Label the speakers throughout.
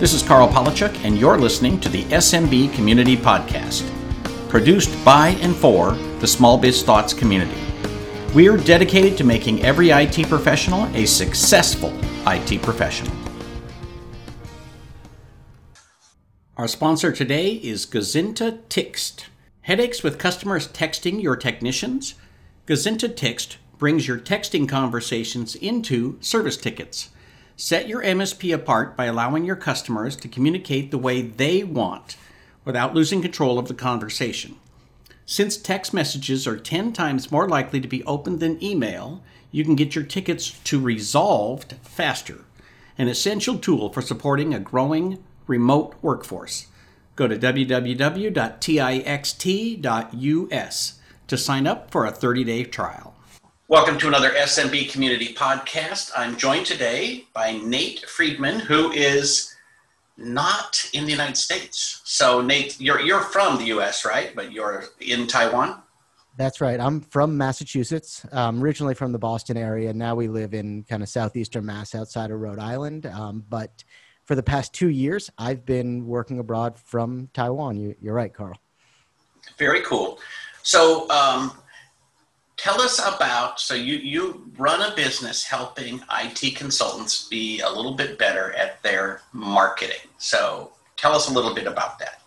Speaker 1: This is Karl Palachuk, and you're listening to the SMB Community Podcast, produced by and for the Small Biz Thoughts community. We are dedicated to making every IT professional a successful IT professional. Our sponsor today is Gazinta Tixt. Headaches with customers texting your technicians? Gazinta Tixt brings your texting conversations into service tickets. Set your MSP apart by allowing your customers to communicate the way they want without losing control of the conversation. Since text messages are 10 times more likely to be opened than email, you can get your tickets to resolved faster. An essential tool for supporting a growing remote workforce. Go to www.tixt.us to sign up for a 30 day trial. Welcome to another SMB Community Podcast. I'm joined today by Nate Friedman, who is not in the United States. So, Nate, you're, you're from the US, right? But you're in Taiwan?
Speaker 2: That's right. I'm from Massachusetts, um, originally from the Boston area. Now we live in kind of southeastern Mass outside of Rhode Island. Um, but for the past two years, I've been working abroad from Taiwan. You, are right, Karl.
Speaker 1: Very cool. So, um, tell us about so you you run a business helping IT consultants be a little bit better at their marketing. So tell us a little bit about that.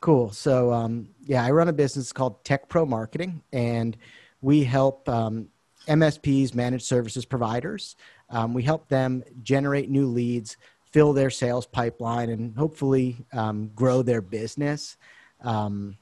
Speaker 2: Cool. So um, yeah, I run a business called Tech Pro Marketing, and we help um, MSPs, managed services providers. Um, we help them generate new leads, fill their sales pipeline, and hopefully um, grow their business. Um,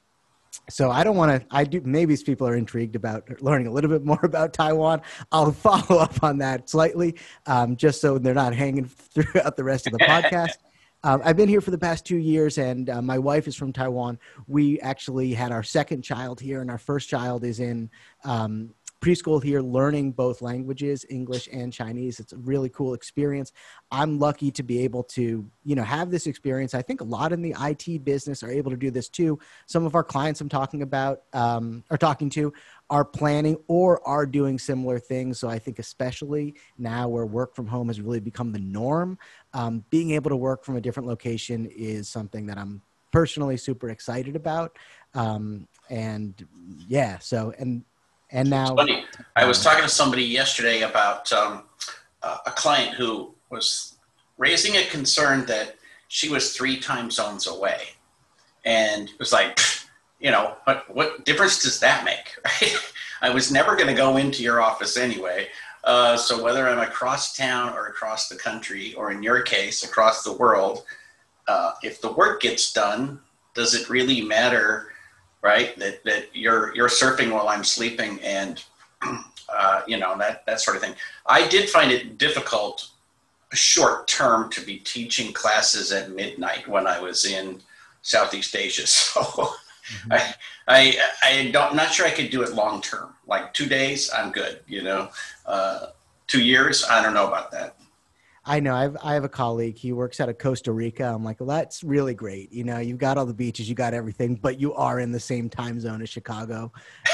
Speaker 2: so I don't want to. I do. Maybe people are intrigued about learning a little bit more about Taiwan. I'll follow up on that slightly, um, just so they're not hanging throughout the rest of the podcast. Um, I've been here for the past two years, and uh, my wife is from Taiwan. We actually had our second child here, and our first child is in um, preschool here learning both languages english and chinese. It's a really cool experience. I'm lucky to be able to you know have this experience. I think a lot in the it business are able to do this too. Some of our clients i'm talking about um, are talking to are planning or are doing similar things. So i think especially now where work from home has really become the norm um, being able to work from a different location is something that i'm personally super excited about. Um, and yeah so and and now,
Speaker 1: it's funny. I was talking to somebody yesterday about um, uh, a client who was raising a concern that she was three time zones away, and it was like, you know, what what difference does that make? Right? I was never going to go into your office anyway. Uh, so whether I'm across town or across the country, or in your case, across the world, uh, if the work gets done, does it really matter right? That that you're you're surfing while I'm sleeping, and uh, you know that that sort of thing. I did find it difficult, short term, to be teaching classes at midnight when I was in Southeast Asia. So mm-hmm. I I I don't not sure I could do it long term. Like two days, I'm good. You know, uh, two years, I don't know about that.
Speaker 2: I know. I've, I have a colleague. He works out of Costa Rica. I'm like, well, that's really great. You know, you've got all the beaches, you got everything, but you are in the same time zone as Chicago,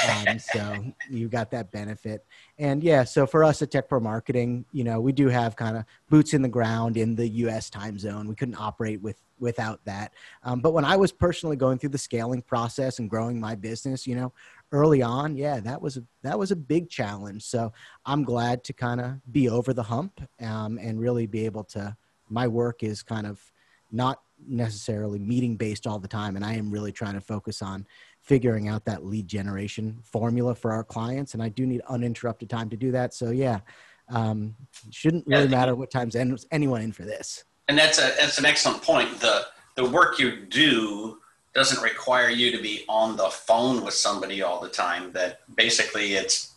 Speaker 2: um, so you got that benefit. And yeah, so for us at Tech Pro Marketing, you know, we do have kind of boots in the ground in the U.S. time zone. We couldn't operate with without that. Um, but when I was personally going through the scaling process and growing my business, you know, early on, yeah, that was a, that was a big challenge. So I'm glad to kind of be over the hump um, and really be able to. My work is kind of not necessarily meeting based all the time, and I am really trying to focus on figuring out that lead generation formula for our clients. And I do need uninterrupted time to do that. So yeah, um, shouldn't really yeah, matter what time's anyone in for this.
Speaker 1: And that's a that's an excellent point. The the work you do doesn't require you to be on the phone with somebody all the time. That basically it's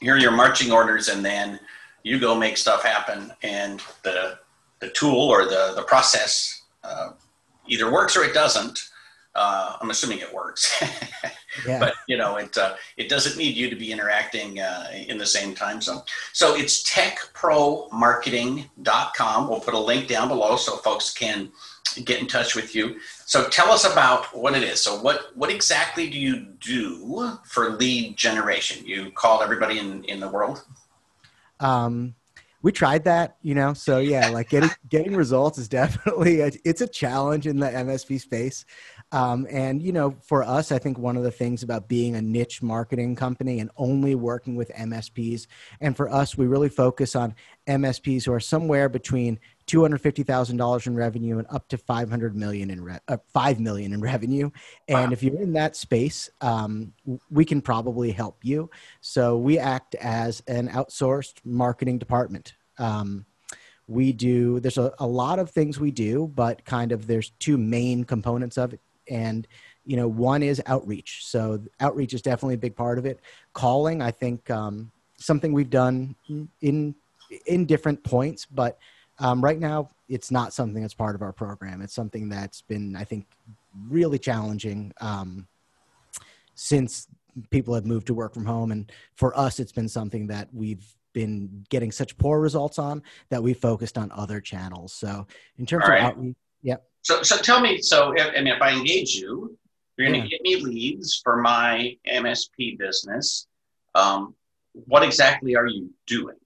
Speaker 1: here are your marching orders, and then you go make stuff happen, and the the tool or the the process uh, either works or it doesn't. Uh, I'm assuming it works, yeah. but you know it uh, it doesn't need you to be interacting uh, in the same time zone. So it's techpromarketing.com. We'll put a link down below so folks can get in touch with you. So tell us about what it is. So what what exactly do you do for lead generation? You call everybody in in the world.
Speaker 2: Um, we tried that, you know. So yeah, like getting getting results is definitely a, it's a challenge in the MSP space. Um, and you know, for us, I think one of the things about being a niche marketing company and only working with MSPs, and for us, we really focus on MSPs who are somewhere between two hundred fifty thousand dollars in revenue and up to five hundred million in re- uh, five million in revenue. And wow. if you're in that space, um, we can probably help you. So we act as an outsourced marketing department. Um, we do there's a, a lot of things we do but kind of there's two main components of it and you know one is outreach so outreach is definitely a big part of it calling i think um, something we've done in in different points but um, right now it's not something that's part of our program it's something that's been i think really challenging um, since people have moved to work from home and for us it's been something that we've been getting such poor results on that we focused on other channels so in terms right. of outreach yep
Speaker 1: so, so tell me. So, if, and if I engage you, you're going to yeah. get me leads for my MSP business. Um, what exactly are you doing?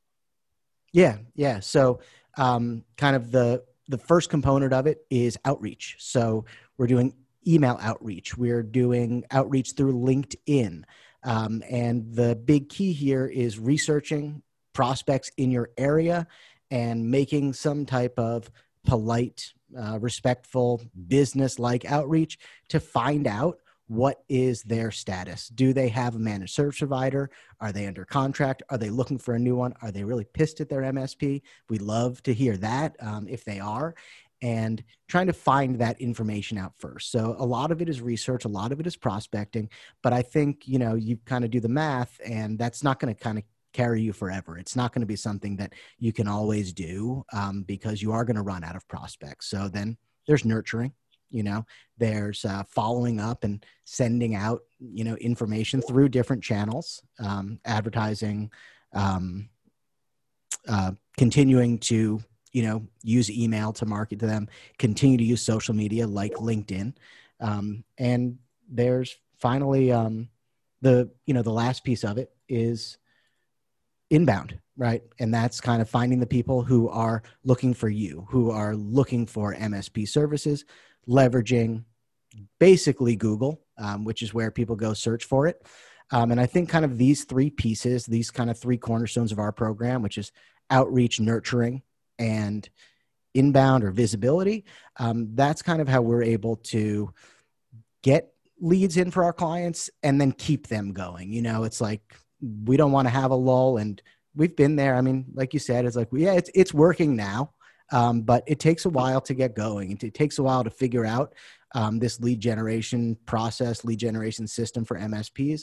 Speaker 2: Yeah, yeah. So, um, kind of the the first component of it is outreach. So, we're doing email outreach. We're doing outreach through LinkedIn. Um, and the big key here is researching prospects in your area and making some type of polite uh, respectful, business like outreach to find out what is their status. Do they have a managed service provider? Are they under contract? Are they looking for a new one? Are they really pissed at their MSP? We love to hear that um, if they are. And trying to find that information out first. So a lot of it is research, a lot of it is prospecting. But I think, you know, you kind of do the math, and that's not going to kind of carry you forever. It's not going to be something that you can always do um, because you are going to run out of prospects. So then there's nurturing, you know, there's uh, following up and sending out, you know, information through different channels, um, advertising, um, uh, continuing to, you know, use email to market to them, continue to use social media like LinkedIn. Um, and there's finally um, the, you know, the last piece of it is inbound right and that's kind of finding the people who are looking for you who are looking for msp services leveraging basically google um, which is where people go search for it. Um, and i think kind of these three pieces these kind of three cornerstones of our program which is outreach nurturing and inbound or visibility um, that's kind of how we're able to get leads in for our clients and then keep them going. You know it's like we don't want to have a lull and we've been there. I mean like you said it's like yeah it's, it's working now um, but it takes a while to get going it takes a while to figure out um, this lead generation process lead generation system for msps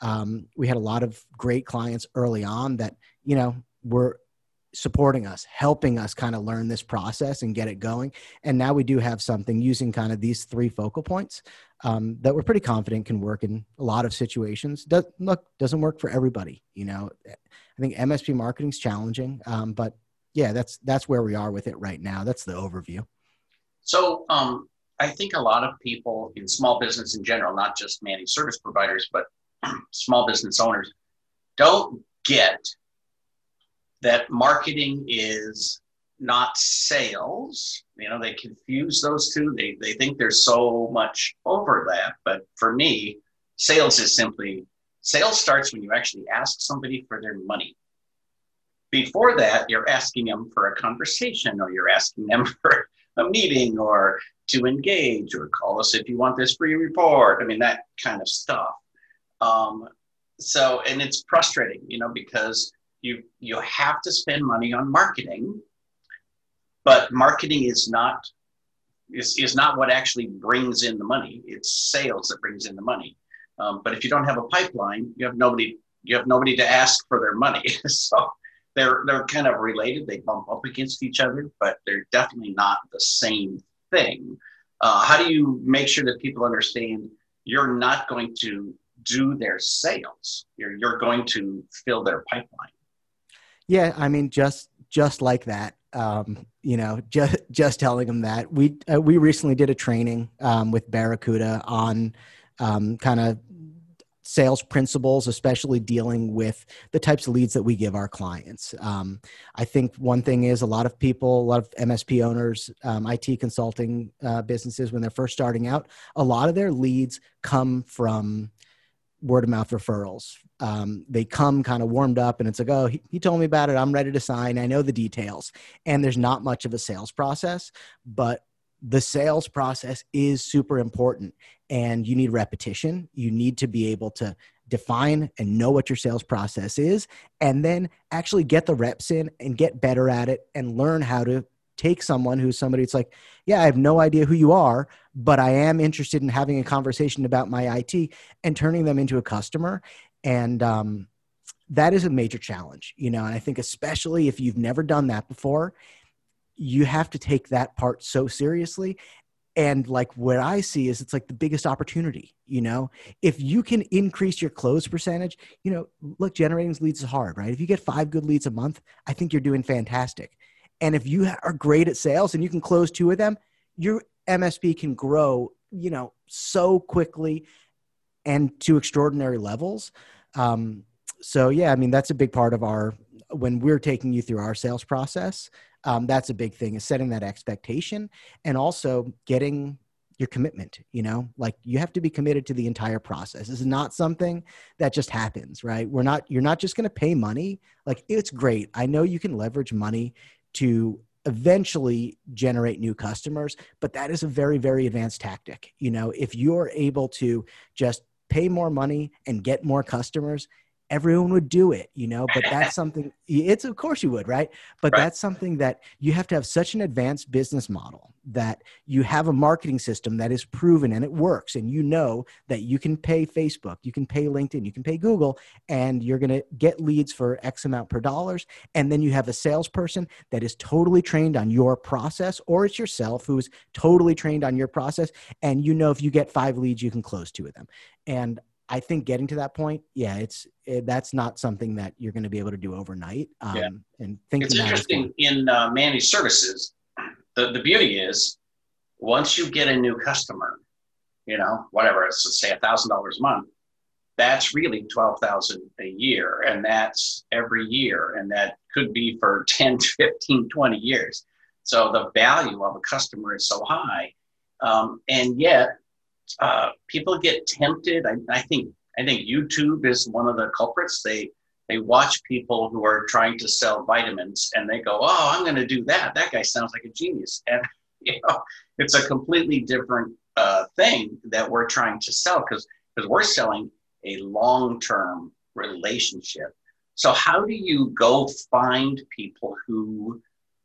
Speaker 2: um, we had a lot of great clients early on that you know were supporting us, helping us kind of learn this process and get it going. And now we do have something using kind of these three focal points um, that we're pretty confident can work in a lot of situations. Does, look, doesn't work for everybody. You know, I think MSP marketing is challenging, um, but yeah, that's that's where we are with it right now. That's the overview.
Speaker 1: So um, I think a lot of people in small business in general, not just managed service providers, but small business owners, don't get that marketing is not sales. You know, they confuse those two. They, they think there's so much overlap. But for me, sales is simply sales starts when you actually ask somebody for their money. Before that, you're asking them for a conversation or you're asking them for a meeting or to engage or call us if you want this free report. I mean, that kind of stuff. Um, so, and it's frustrating, you know, because you you have to spend money on marketing but marketing is not is, is not what actually brings in the money it's sales that brings in the money um, but if you don't have a pipeline you have nobody you have nobody to ask for their money so they're they're kind of related. They bump up against each other but they're definitely not the same thing. Uh, how do you make sure that people understand you're not going to do their sales? You're, you're going to fill their pipeline.
Speaker 2: Yeah, I mean, just just like that. Um, you know, just just telling them that. We uh, we recently did a training um, with Barracuda on um, kind of sales principles, especially dealing with the types of leads that we give our clients. Um, I think one thing is a lot of people, a lot of MSP owners, um, IT consulting uh, businesses, when they're first starting out, a lot of their leads come from word of mouth referrals. Um, they come kind of warmed up and it's like, oh, he, he, told me about it. I'm ready to sign. I know the details. And there's not much of a sales process, but the sales process is super important and you need repetition. You need to be able to define and know what your sales process is and then actually get the reps in and get better at it and learn how to take someone who's somebody it's like yeah i have no idea who you are but i am interested in having a conversation about my it and turning them into a customer and um, that is a major challenge you know and i think especially if you've never done that before you have to take that part so seriously and like what i see is it's like the biggest opportunity you know? If you can increase your close percentage you know look generating leads is hard right? If you get five good leads a month i think you're doing fantastic. And if you are great at sales and you can close two of them your msp can grow you know so quickly and to extraordinary levels. Um, so yeah i mean that's a big part of our when we're taking you through our sales process um, that's a big thing is setting that expectation and also getting your commitment you know? Like you have to be committed to the entire process. This is not something that just happens right? We're not you're not just going to pay money. Like it's great. I know you can leverage money to eventually generate new customers but that is a very very advanced tactic. You know if you're able to just pay more money and get more customers everyone would do it, you know, but that's something it's of course you would, right? But right. that's something that you have to have such an advanced business model that you have a marketing system that is proven and it works and you know that you can pay Facebook, you can pay LinkedIn, you can pay Google and you're going to get leads for X amount per dollars and then you have a salesperson that is totally trained on your process or it's yourself who's totally trained on your process and you know if you get 5 leads you can close two of them. And I think getting to that point, yeah, it's it, that's not something that you're going to be able to do overnight. Um, yeah. And thinking
Speaker 1: it's interesting in uh, managed services. The the beauty is once you get a new customer, you know, whatever it's let's say a thousand dollars a month, that's really twelve thousand a year, and that's every year, and that could be for 10, 15, 20 years. So the value of a customer is so high, um, and yet uh, people get tempted. I, I think I think YouTube is one of the culprits. They they watch people who are trying to sell vitamins and they go, "Oh, I'm going to do that. That guy sounds like a genius." And you know, it's a completely different uh, thing that we're trying to sell because because we're selling a long term relationship. So how do you go find people who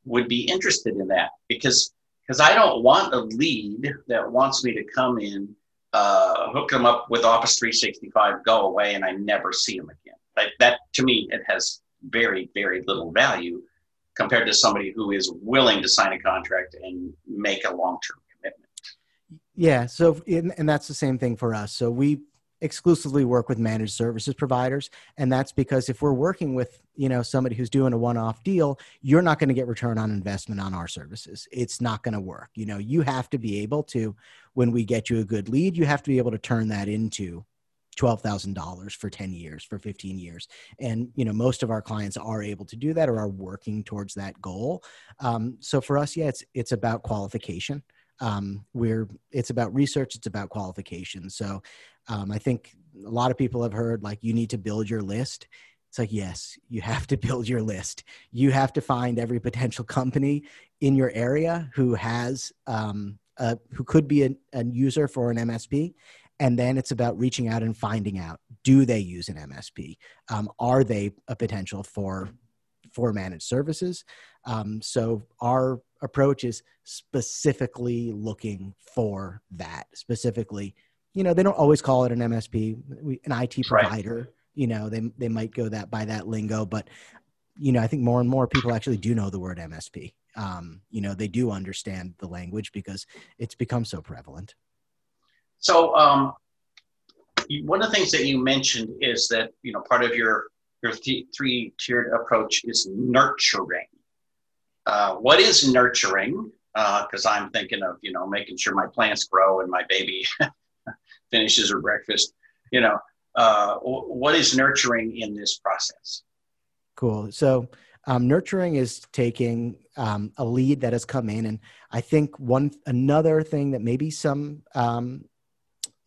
Speaker 1: would be interested in that? Because because I don't want a lead that wants me to come in, uh, hook them up with Office 365, go away, and I never see them again. Like that to me, it has very, very little value compared to somebody who is willing to sign a contract and make a long term commitment.
Speaker 2: Yeah. So, and that's the same thing for us. So we exclusively work with managed services providers. And that's because if we're working with you know somebody who's doing a one-off deal you're not going to get return on investment on our services. It's not going to work. You know you have to be able to when we get you a good lead you have to be able to turn that into $12,000 for 10 years for 15 years. And you know most of our clients are able to do that or are working towards that goal. Um, so for us yeah it's it's about qualification. Um, we're it's about research it's about qualification. So um, i think a lot of people have heard like you need to build your list. It's like yes you have to build your list. You have to find every potential company in your area who has um, a, who could be a, a user for an msp and then it's about reaching out and finding out do they use an msp um, are they a potential for for managed services? Um, so our approach is specifically looking for that. Specifically, you know, they don't always call it an MSP, an IT provider. Right. You know, they they might go that by that lingo, but you know, I think more and more people actually do know the word MSP. Um, you know, they do understand the language because it's become so prevalent.
Speaker 1: So, um, one of the things that you mentioned is that you know part of your your th- three tiered approach is nurturing. Uh, what is nurturing? Because uh, I'm thinking of you know making sure my plants grow and my baby finishes her breakfast. You know, uh, what is nurturing in this process?
Speaker 2: Cool. So um, nurturing is taking um, a lead that has come in, and I think one another thing that maybe some um,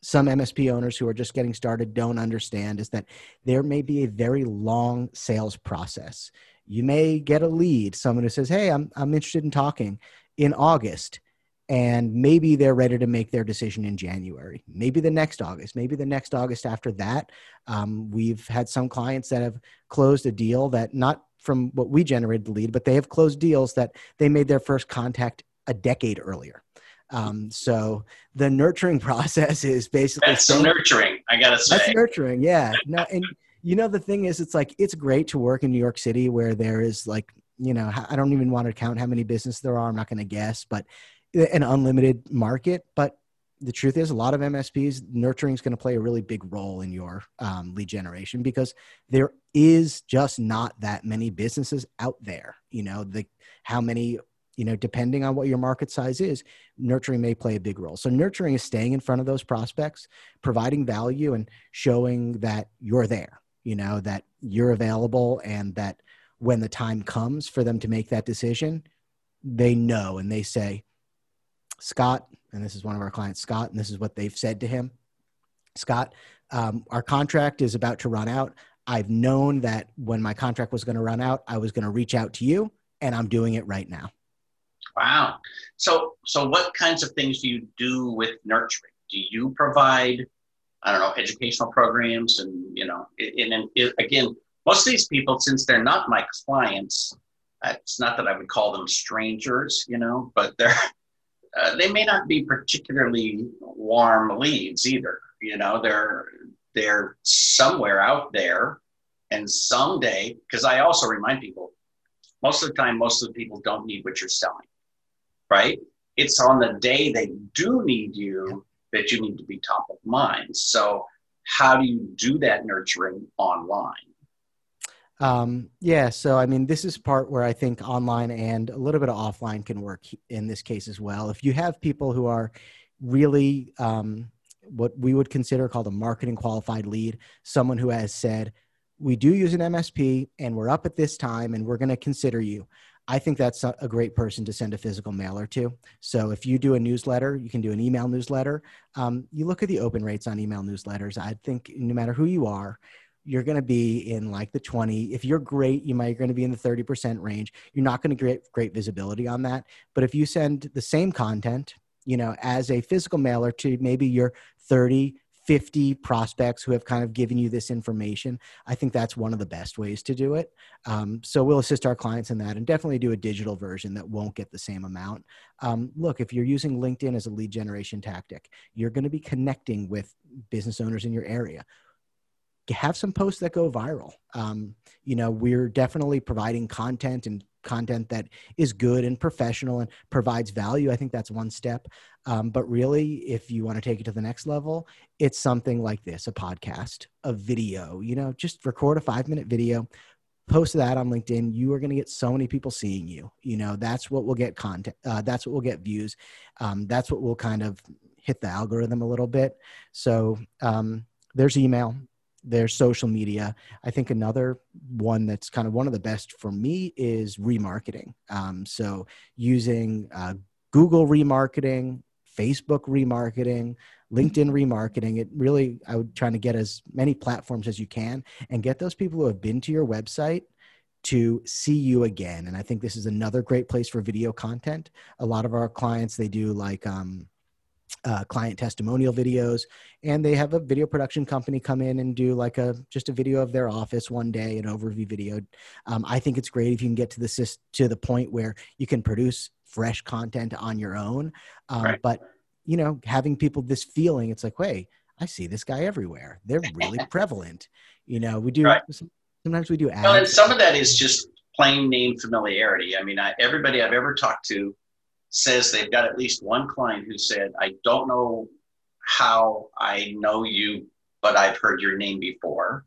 Speaker 2: some MSP owners who are just getting started don't understand is that there may be a very long sales process. You may get a lead, someone who says, "Hey, I'm I'm interested in talking," in August, and maybe they're ready to make their decision in January. Maybe the next August. Maybe the next August after that. Um, we've had some clients that have closed a deal that not from what we generated the lead, but they have closed deals that they made their first contact a decade earlier. Um, so the nurturing process is basically
Speaker 1: that's some nurturing. I gotta say
Speaker 2: that's nurturing. Yeah. No, and you know the thing is, it's like it's great to work in New York City where there is like you know I don't even want to count how many businesses there are. I'm not going to guess, but an unlimited market. But the truth is, a lot of MSPs nurturing is going to play a really big role in your um, lead generation because there is just not that many businesses out there. You know, the how many you know depending on what your market size is nurturing may play a big role so nurturing is staying in front of those prospects providing value and showing that you're there you know that you're available and that when the time comes for them to make that decision they know and they say scott and this is one of our clients, Scott, and this is what they've said to him. Scott, um, our contract is about to run out. I've known that when my contract was going to run out, I was going to reach out to you, and I'm doing it right now.
Speaker 1: Wow. So, so what kinds of things do you do with nurturing? Do you provide, I don't know, educational programs, and you know, and, and again, most of these people, since they're not my clients, it's not that I would call them strangers, you know, but they're uh, they may not be particularly warm leads either. You know, they're they're somewhere out there, and someday, because I also remind people, most of the time, most of the people don't need what you're selling, right? It's on the day they do need you that you need to be top of mind. So, how do you do that nurturing online?
Speaker 2: Um, yeah, so I mean, this is part where I think online and a little bit of offline can work in this case as well. If you have people who are really um, what we would consider called a marketing qualified lead, someone who has said, we do use an MSP and we're up at this time and we're going to consider you. I think that's a great person to send a physical mailer to. So if you do a newsletter, you can do an email newsletter. Um, you look at the open rates on email newsletters. I think no matter who you are, you're going to be in like the 20 if you're great you might going to be in the 30% range. You're not going to get great visibility on that. But if you send the same content you know as a physical mailer to maybe your 30 50 prospects who have kind of given you this information i think that's one of the best ways to do it. Um, so we'll assist our clients in that and definitely do a digital version that won't get the same amount. Um, look if you're using linkedin as a lead generation tactic you're going to be connecting with business owners in your area have some posts that go viral. Um, you know, we're definitely providing content and content that is good and professional and provides value. I think that's one step. Um, but really, if you want to take it to the next level, it's something like this a podcast, a video, you know, just record a five minute video, post that on LinkedIn. You are going to get so many people seeing you. You know, that's what will get content, uh, that's what will get views. Um, that's what will kind of hit the algorithm a little bit. So, um, there's email their social media. I think another one that's kind of one of the best for me is remarketing. Um, so using uh, Google remarketing, Facebook remarketing, LinkedIn remarketing. It really, I would try to get as many platforms as you can and get those people who have been to your website to see you again. And I think this is another great place for video content. A lot of our clients, they do like, um, uh, client testimonial videos and they have a video production company come in and do like a just a video of their office one day an overview video um, i think it's great if you can get to the to the point where you can produce fresh content on your own um, right. but you know having people this feeling it's like hey i see this guy everywhere they're really prevalent you know we do right. sometimes we do ads.
Speaker 1: well and some of that is just plain name familiarity i mean I, everybody i've ever talked to says they've got at least one client who said, I don't know how I know you, but I've heard your name before.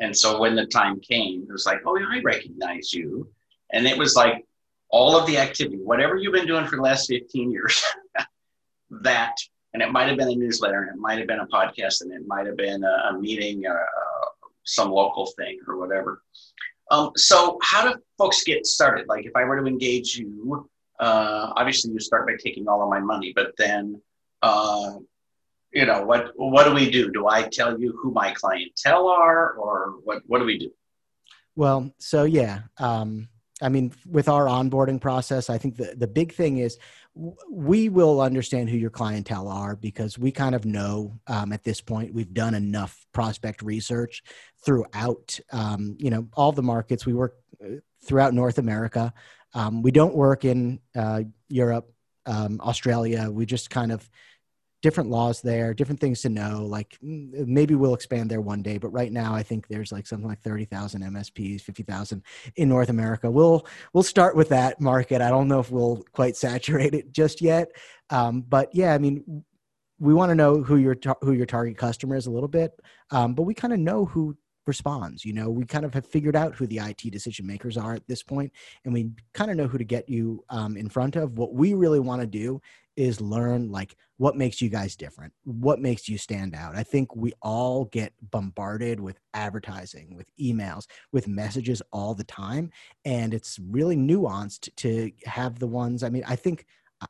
Speaker 1: And so when the time came, it was like, oh, yeah, I recognize you. And it was like all of the activity, whatever you've been doing for the last 15 years, that and it might have been a newsletter, and it might have been a podcast, and it might have been a, a meeting, uh, some local thing, or whatever. Um, so, how do folks get started? Like, if I were to engage you, uh, obviously you start by taking all of my money, but then, uh, you know, what what do we do? Do I tell you who my clientele are, or what what do we do?
Speaker 2: Well, so yeah, um, I mean, with our onboarding process, I think the the big thing is we will understand who your clientele are because we kind of know um, at this point we've done enough prospect research throughout um, you know all the markets. We work uh, throughout north america. Um, we don't work in uh, europe um, australia. We just kind of different laws there, different things to know. Like mm, maybe we'll expand there one day, but right now I think there's like something like thirty thousand MSPs, fifty thousand in North America. We'll we'll start with that market. I don't know if we'll quite saturate it just yet, um, but yeah, I mean, we want to know who your who your target customer is a little bit, um, but we kind of know who responds. You know, we kind of have figured out who the IT decision makers are at this point, and we kind of know who to get you um, in front of. What we really want to do is learn like what makes you guys different, what makes you stand out. I think we all get bombarded with advertising, with emails, with messages all the time, and it's really nuanced to have the ones. I mean, I think.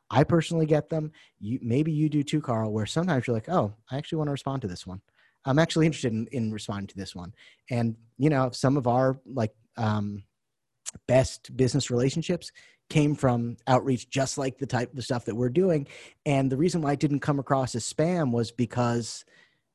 Speaker 2: I personally get them. You maybe you do too, Karl. Where sometimes you're like, "Oh, I actually want to respond to this one." I'm actually interested in, in responding to this one. And, you know, some of our like um, best business relationships came from outreach, just like the type of stuff that we're doing. And the reason why it didn't come across as spam was because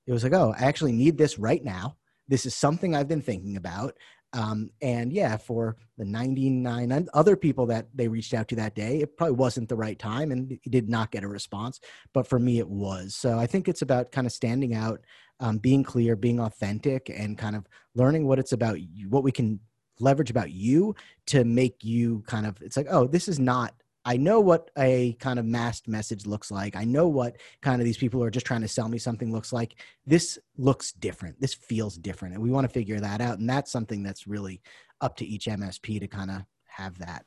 Speaker 2: it was like, oh, I actually need this right now. This is something I've been thinking about. Um, and yeah, for the 99 other people that they reached out to that day, it probably wasn't the right time and did not get a response. But for me, it was. So I think it's about kind of standing out um, being clear, being authentic, and kind of learning what it's about, what we can leverage about you to make you kind of, it's like, oh, this is not I know what a kind of masked message looks like. I know what kind of these people who are just trying to sell me something looks like. This looks different. This feels different. And we want to figure that out. And that's something that's really up to each MSP to kind of have that.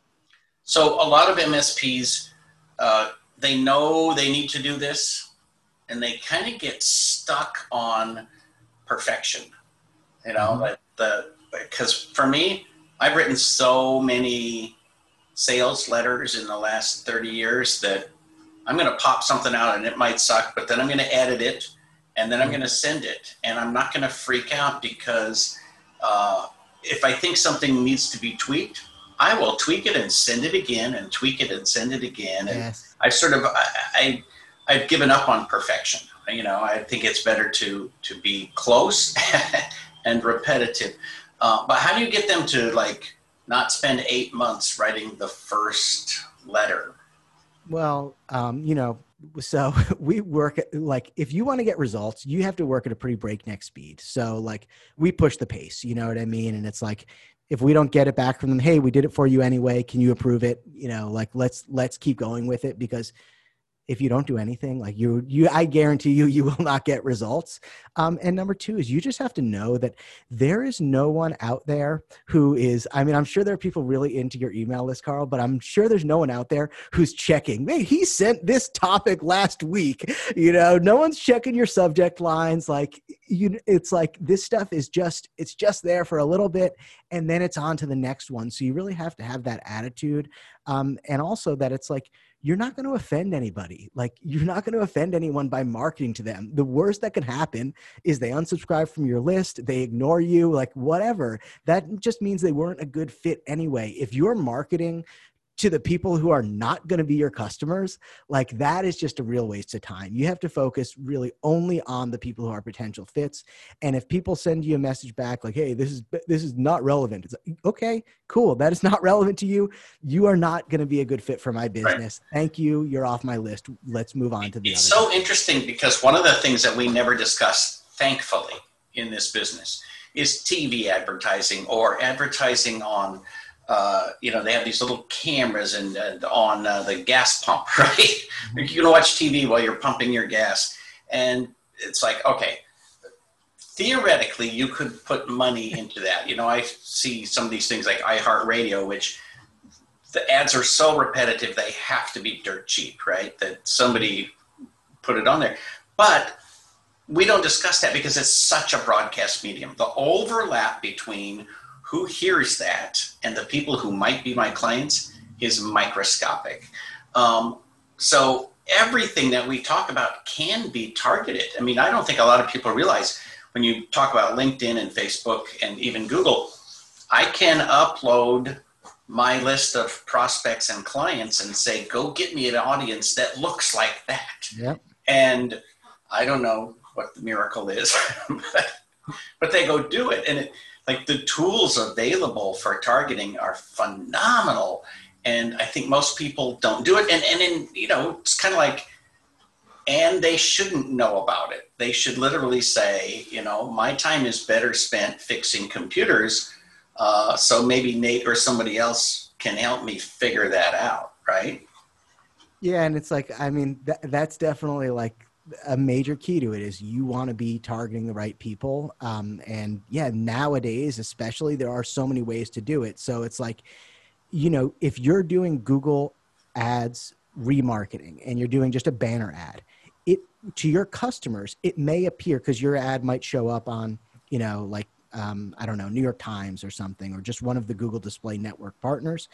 Speaker 1: So a lot of MSPs, uh, they know they need to do this, and they kind of get stuck on perfection. You know, mm-hmm. like the because for me, I've written so many sales letters in the last 30 years that I'm going to pop something out and it might suck, but then I'm going to edit it and then I'm mm-hmm. going to send it. And I'm not going to freak out because uh, if I think something needs to be tweaked, I will tweak it and send it again and tweak it and send it again. And yes. I sort of, I, I I've given up on perfection. You know, I think it's better to to be close and repetitive. Uh, but how do you get them to like not spend eight months writing the first letter?
Speaker 2: Well, um, you know, so we work like if you want to get results, you have to work at a pretty breakneck speed. So like we push the pace, you know what I mean? And it's like if we don't get it back from them, hey, we did it for you anyway. Can you approve it? You know, like let's let's keep going with it because if you don't do anything like you you i guarantee you you will not get results. Um, and number two is you just have to know that there is no one out there who is i mean i'm sure there are people really into your email list karl but i'm sure there's no one out there who's checking hey he sent this topic last week. You know no one's checking your subject lines like you it's like this stuff is just it's just there for a little bit and then it's on to the next one. So you really have to have that attitude um, and also that it's like you're not going to offend anybody. Like you're not going to offend anyone by marketing to them. The worst that could happen is they unsubscribe from your list, they ignore you, like whatever. That just means they weren't a good fit anyway. If you're marketing to the people who are not going to be your customers, like that is just a real waste of time. You have to focus really only on the people who are potential fits. And if people send you a message back like, "Hey, this is this is not relevant," it's like, okay, cool. That is not relevant to you. You are not going to be a good fit for my business. Right. Thank you. You're off my list. Let's move on to the.
Speaker 1: It's so interesting because one of the things that we never discuss, thankfully, in this business is TV advertising or advertising on uh, you know, they have these little cameras and uh, on uh, the gas pump, right? You can watch TV while you're pumping your gas, and it's like, okay, theoretically, you could put money into that. You know, I see some of these things like iHeartRadio, which the ads are so repetitive they have to be dirt cheap, right? That somebody put it on there. But we don't discuss that because it's such a broadcast medium. The overlap between who hears that and the people who might be my clients is microscopic. Um, so everything that we talk about can be targeted. I mean, I don't think a lot of people realize when you talk about LinkedIn and Facebook and even Google, I can upload my list of prospects and clients and say, go get me an audience that looks like that.
Speaker 2: Yep.
Speaker 1: And I don't know what the miracle is, but, but they go do it. And it, like the tools available for targeting are phenomenal. And I think most people don't do it. And, and in, you know, it's kind of like, and they shouldn't know about it. They should literally say, you know, my time is better spent fixing computers. Uh, so maybe Nate or somebody else can help me figure that out, right?
Speaker 2: Yeah, and it's like I mean th- that's definitely like a major key to it is you want to be targeting the right people. Um, and yeah nowadays especially there are so many ways to do it. So it's like you know if you're doing google ads remarketing and you're doing just a banner ad it to your customers it may appear because your ad might show up on you know like um, i don't know new york times or something or just one of the google display network partners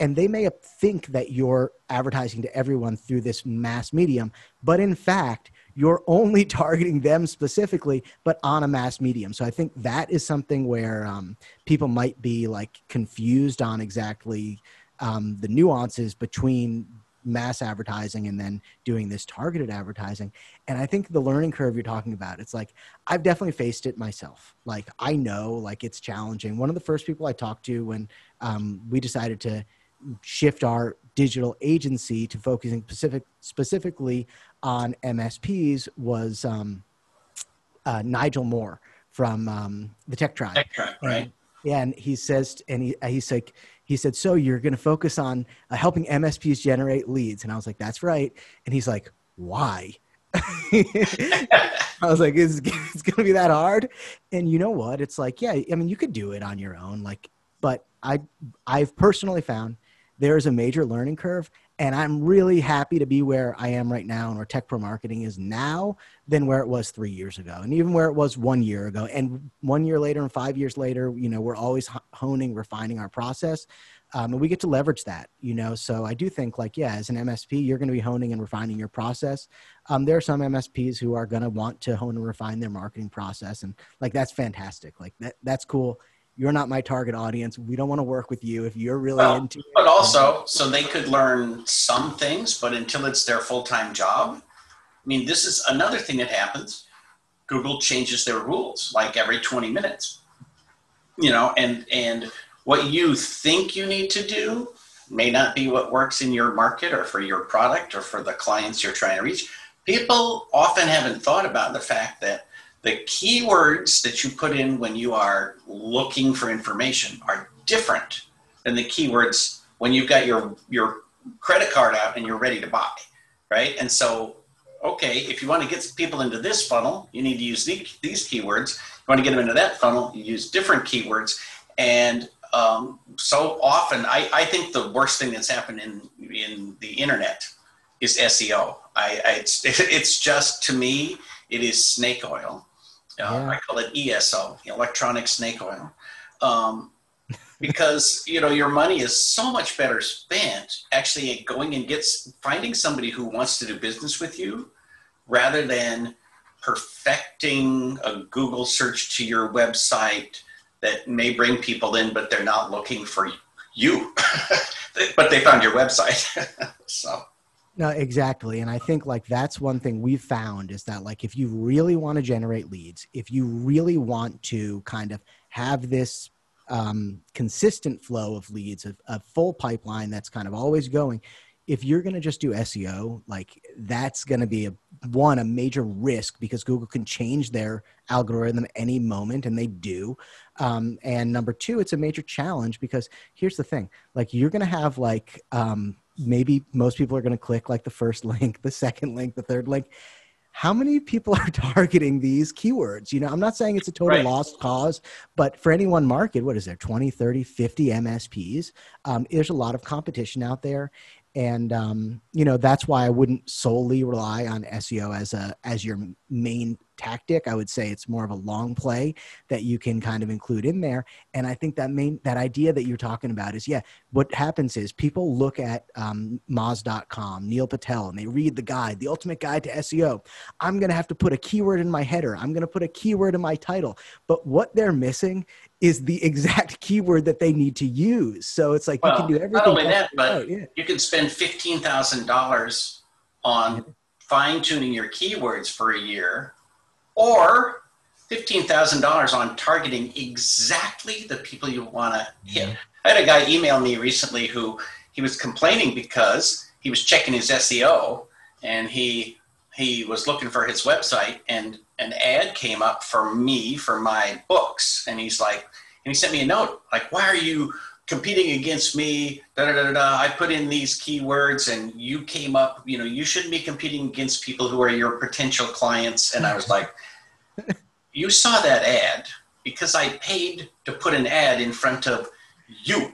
Speaker 2: and they may think that you're advertising to everyone through this mass medium but in fact you're only targeting them specifically but on a mass medium. So i think that is something where um, people might be like confused on exactly um, the nuances between mass advertising and then doing this targeted advertising. And i think the learning curve you're talking about it's like i've definitely faced it myself. Like i know like it's challenging. One of the first people i talked to when um, we decided to shift our digital agency to focusing specific, specifically on MSPs was um, uh, Nigel Moore from um, the Tech Tribe.
Speaker 1: Tech Tribe, right?
Speaker 2: yeah, and he says, and he, he's like, he said, so you're going to focus on uh, helping MSPs generate leads, and I was like, that's right, and he's like, why? I was like, it's, it's going to be that hard, and you know what? It's like, yeah, I mean, you could do it on your own, like, but I, I've personally found there is a major learning curve. And I'm really happy to be where I am right now and where tech pro marketing is now than where it was three years ago and even where it was one year ago. And one year later and five years later, you know, we're always honing, refining our process. Um, and we get to leverage that, you know. So I do think, like, yeah, as an MSP, you're going to be honing and refining your process. Um, there are some MSPs who are going to want to hone and refine their marketing process, and like that's fantastic. Like that, that's cool you're not my target audience. We don't want to work with you if you're really well, into it.
Speaker 1: But also, so they could learn some things, but until it's their full time job, I mean, this is another thing that happens. Google changes their rules like every 20 minutes. You know, and and what you think you need to do may not be what works in your market or for your product or for the clients you're trying to reach. People often haven't thought about the fact that the keywords that you put in when you are looking for information are different than the keywords when you've got your your credit card out and you're ready to buy right? And so okay if you want to get people into this funnel you need to use these, these keywords. You want to get them into that funnel you use different keywords. And um, so often I, I think the worst thing that's happened in in the internet is SEO I, I it's it's just to me it is snake oil uh, yeah. I call it ESO, electronic snake oil. Um, because you know your money is so much better spent actually going and gets finding somebody who wants to do business with you rather than perfecting a google search to your website that may bring people in but they're not looking for you but they found your website so
Speaker 2: no, exactly. And I think like that's one thing we've found is that like if you really want to generate leads, if you really want to kind of have this um, consistent flow of leads, a, a full pipeline that's kind of always going, if you're going to just do SEO, like that's going to be a one a major risk because Google can change their algorithm any moment, and they do. Um, and number two, it's a major challenge because here's the thing: like you're going to have like um, maybe most people are going to click like the first link, the second link, the third link. How many people are targeting these keywords? You know, I'm not saying it's a total right. lost cause, but for any one market, what is there, 20, 30, 50 MSPs? Um, there's a lot of competition out there. and um, you know that's why I wouldn't solely rely on SEO as a as your main tactic. I would say it's more of a long play that you can kind of include in there. And I think that main that idea that you're talking about is yeah, what happens is people look at um, Moz.com, Neil Patel, and they read the guide, the ultimate guide to SEO. I'm going to have to put a keyword in my header. I'm going to put a keyword in my title. But what they're missing is the exact keyword that they need to use. So it's like well, you can do everything. Not
Speaker 1: only that, but yeah. you can spend fifteen thousand dollars on yeah. fine tuning your keywords for a year, or fifteen thousand dollars on targeting exactly the people you want to hit. Mm-hmm. I had a guy email me recently who he was complaining because he was checking his SEO and he he was looking for his website and an ad came up for me for my books. And he's like and he sent me a note like why are you competing against me? Da, da, da, da, i put in these keywords and you came up you know you shouldn't be competing against people who are your potential clients. And i was like you saw that ad because i paid to put an ad in front of you.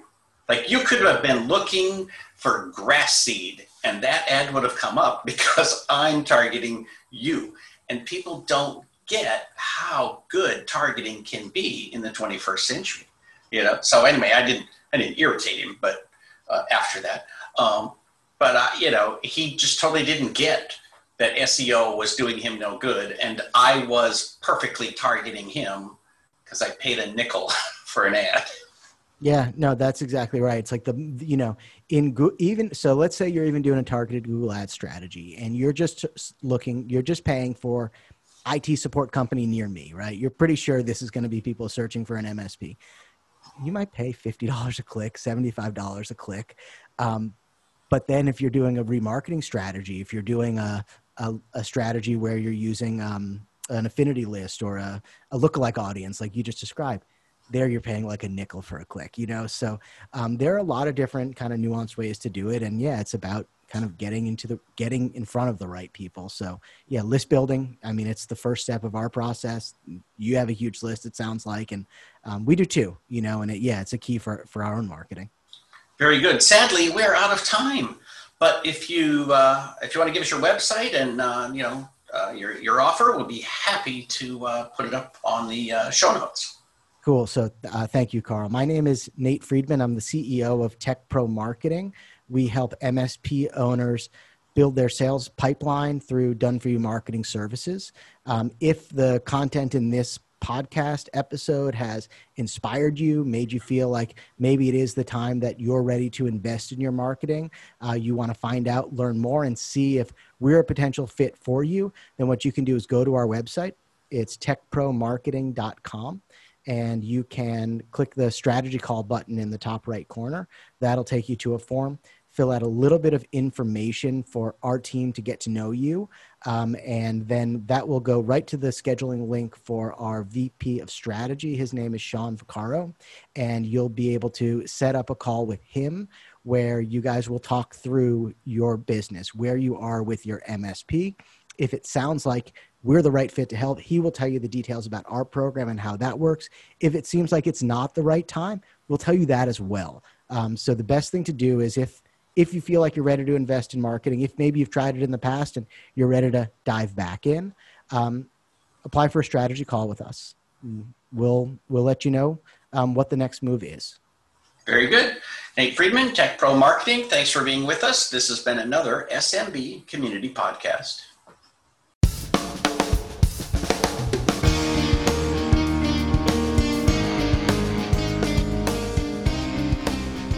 Speaker 1: Like you could have been looking for grass seed and that ad would have come up because i'm targeting you. And people don't get how good targeting can be in the 21st century you know? So anyway i didn't i didn't irritate him but uh, after that. Um, but uh, you know he just totally didn't get that seo was doing him no good and i was perfectly targeting him because i paid a nickel for an ad
Speaker 2: yeah, no, that's exactly right. It's like the you know in even so, let's say you're even doing a targeted Google ad strategy, and you're just looking, you're just paying for IT support company near me, right? You're pretty sure this is going to be people searching for an MSP. You might pay fifty dollars a click, seventy five dollars a click, um, but then if you're doing a remarketing strategy, if you're doing a a, a strategy where you're using um, an affinity list or a, a lookalike audience, like you just described there you're paying like a nickel for a click you know? So um, there are a lot of different kind of nuanced ways to do it. And yeah it's about kind of getting into the getting in front of the right people. So yeah list building i mean it's the first step of our process. You have a huge list it sounds like and um, we do too you know? And it, yeah it's a key for for our own marketing.
Speaker 1: Very good. Sadly we're out of time but if you uh, if you want to give us your website and uh, you know uh, your your offer we'll be happy to uh, put it up on the uh, show notes
Speaker 2: Cool. So uh, thank you, Karl. My name is Nate Friedman. I'm the CEO of Tech Pro Marketing. We help MSP owners build their sales pipeline through done for you marketing services. Um, if the content in this podcast episode has inspired you, made you feel like maybe it is the time that you're ready to invest in your marketing, uh, you want to find out, learn more, and see if we're a potential fit for you, then what you can do is go to our website. It's techpromarketing.com and you can click the strategy call button in the top right corner. That'll take you to a form. Fill out a little bit of information for our team to get to know you. Um, and then that will go right to the scheduling link for our VP of strategy. His name is Sean Vaccaro. And you'll be able to set up a call with him where you guys will talk through your business, where you are with your MSP. If it sounds like we're the right fit to help. He will tell you the details about our program and how that works. If it seems like it's not the right time, we'll tell you that as well. Um, so the best thing to do is if if you feel like you're ready to invest in marketing, if maybe you've tried it in the past and you're ready to dive back in, um, apply for a strategy call with us. We'll we'll let you know um, what the next move is.
Speaker 1: Very good. Nate Friedman, Tech Pro Marketing. Thanks for being with us. This has been another SMB Community Podcast.